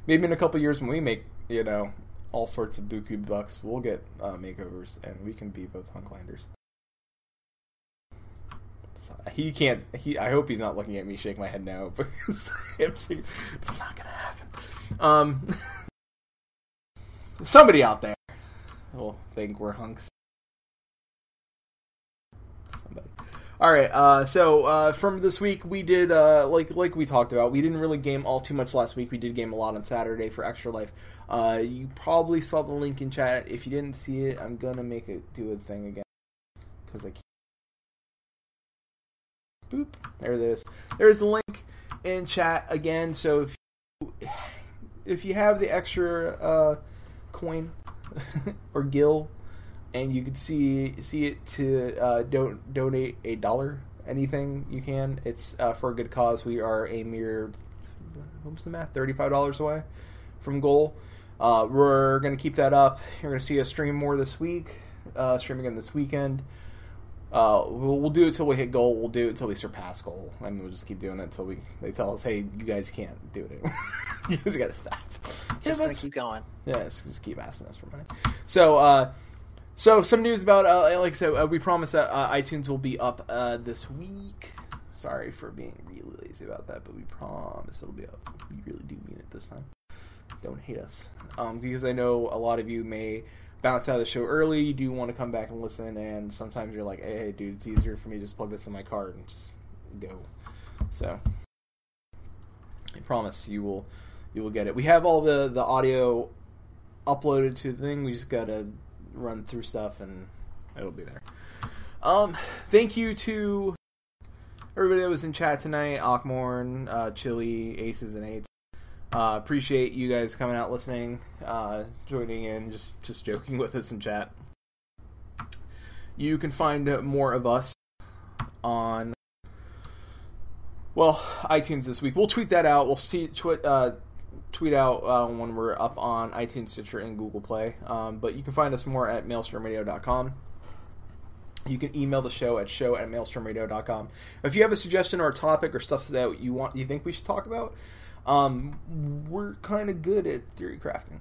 A: maybe in a couple years when we make, you know, all sorts of buku bucks, we'll get uh, makeovers and we can be both Hunklanders. He can't. He. I hope he's not looking at me, shake my head no, because it's not gonna happen. Um, somebody out there will think we're hunks. Somebody. All right. Uh, so uh, from this week, we did uh, like like we talked about. We didn't really game all too much last week. We did game a lot on Saturday for Extra Life. Uh, you probably saw the link in chat. If you didn't see it, I'm gonna make it do a thing again because I. Can't. Boop. There it is. There's the link in chat again. So if you, if you have the extra uh, coin or gil, and you could see see it to uh, don't donate a dollar, anything you can. It's uh, for a good cause. We are a mere what was the math? Thirty five dollars away from goal. Uh, we're gonna keep that up. You're gonna see us stream more this week. Uh, stream again this weekend. Uh, we'll, we'll do it till we hit goal. We'll do it till we surpass goal, and we'll just keep doing it until we they tell us, "Hey, you guys can't do it anymore. you guys got to stop."
C: Just
A: Yeah,
C: gonna keep going.
A: yeah, just, just keep asking us for money. So, uh, so some news about uh, like I said, uh, we promise that uh, iTunes will be up uh, this week. Sorry for being really lazy about that, but we promise it'll be up. We really do mean it this time. Don't hate us, um, because I know a lot of you may bounce out of the show early. You do want to come back and listen, and sometimes you're like, "Hey, hey dude, it's easier for me to just plug this in my car and just go." So I promise you will you will get it. We have all the the audio uploaded to the thing. We just gotta run through stuff and it'll be there. Um, thank you to everybody that was in chat tonight, Ockmorn, uh, Chili, Aces and Eights. Uh, appreciate you guys coming out, listening, uh, joining in, just just joking with us in chat. You can find more of us on well iTunes this week. We'll tweet that out. We'll see tw- uh, tweet out uh, when we're up on iTunes, Stitcher, and Google Play. Um, but you can find us more at maelstromradio.com. You can email the show at show at maelstromradio.com. If you have a suggestion or a topic or stuff that you want, you think we should talk about, um, we're kind of good at theory crafting.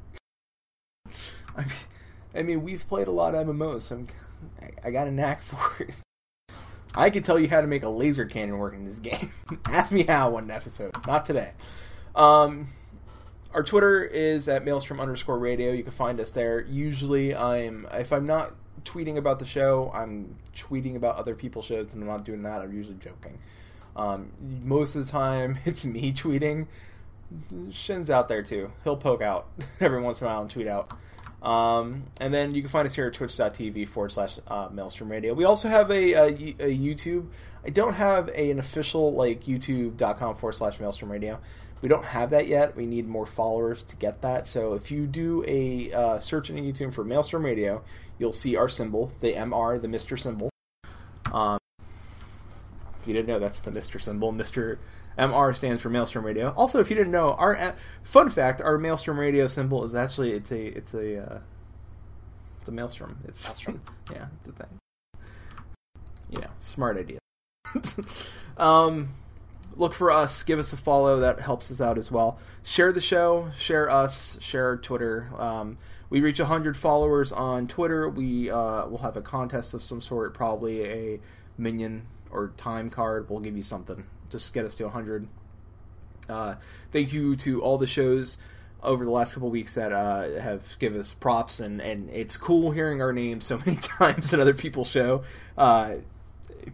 A: I mean, I mean, we've played a lot of MMOs, so I, I got a knack for it. I can tell you how to make a laser cannon work in this game. Ask me how one episode, not today. Um, our Twitter is at maelstrom underscore radio. You can find us there. Usually, I'm if I'm not tweeting about the show, I'm tweeting about other people's shows, and I'm not doing that. I'm usually joking. Um, most of the time, it's me tweeting. Shin's out there too. He'll poke out every once in a while and tweet out. Um, and then you can find us here at twitch.tv forward slash uh, Maelstrom Radio. We also have a, a, a YouTube. I don't have a, an official like youtube.com forward slash Maelstrom Radio. We don't have that yet. We need more followers to get that. So if you do a uh, search in YouTube for Maelstrom Radio, you'll see our symbol, the MR, the Mr. symbol. Um, if you didn't know, that's the Mr. symbol. Mr. MR stands for Maelstrom Radio. Also, if you didn't know, our uh, fun fact: our Maelstrom Radio symbol is actually it's a it's a uh, it's a maelstrom. It's
C: Maelstrom.
A: yeah, it's a thing. You know, smart idea. um, look for us. Give us a follow. That helps us out as well. Share the show. Share us. Share Twitter. Um, we reach 100 followers on Twitter. We uh, will have a contest of some sort, probably a minion or time card. We'll give you something. Just get us to 100. Uh, thank you to all the shows over the last couple weeks that uh, have given us props, and, and it's cool hearing our name so many times in other people's show uh,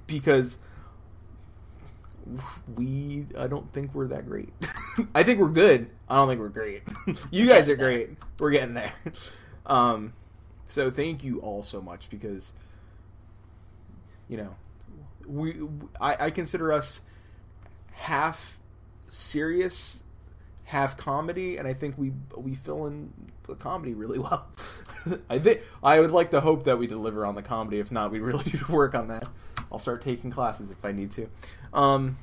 A: because we I don't think we're that great. I think we're good. I don't think we're great. you guys are great. We're getting there. Um, so thank you all so much because you know we I, I consider us half serious, half comedy, and I think we we fill in the comedy really well. I think I would like to hope that we deliver on the comedy. If not, we really need to work on that. I'll start taking classes if I need to. Um,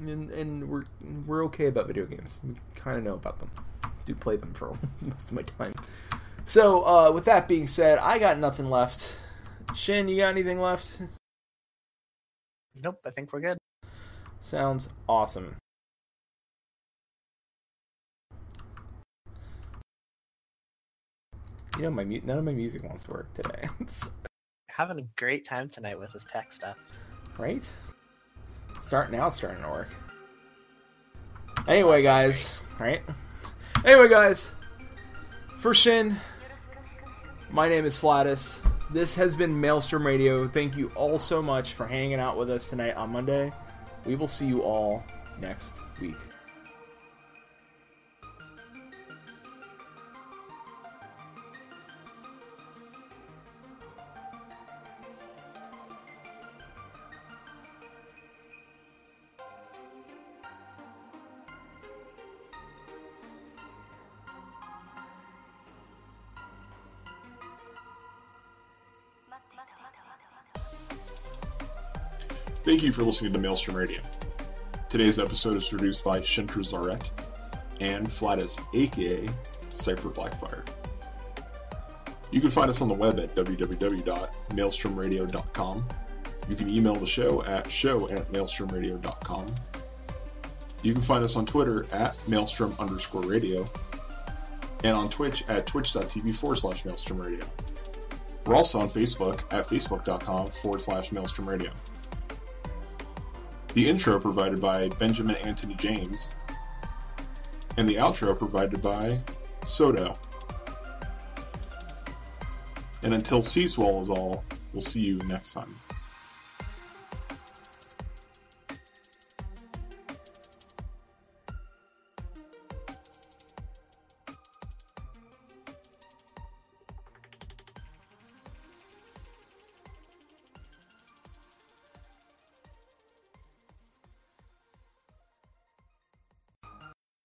A: and, and we're we're okay about video games. We kind of know about them. Do play them for most of my time. So, uh, with that being said, I got nothing left. Shin, you got anything left?
C: Nope, I think we're good.
A: Sounds awesome. You know, my mu- none of my music wants to work today,
C: Having a great time tonight with this tech stuff.
A: right? Start now. It's starting to work. Anyway, guys, right? Anyway, guys, for Shin, my name is Flatus. This has been Maelstrom Radio. Thank you all so much for hanging out with us tonight on Monday. We will see you all next week.
B: Thank you for listening to Maelstrom Radio. Today's episode is produced by Shintra Zarek and Flatus, aka Cypher Blackfire. You can find us on the web at www.maelstromradio.com. You can email the show at show at maelstromradio.com. You can find us on Twitter at maelstrom underscore radio and on Twitch at twitch.tv forward slash maelstrom radio. We're also on Facebook at facebook.com forward slash maelstrom radio. The intro provided by Benjamin Anthony James, and the outro provided by Soto. And until Sea is all, we'll see you next time.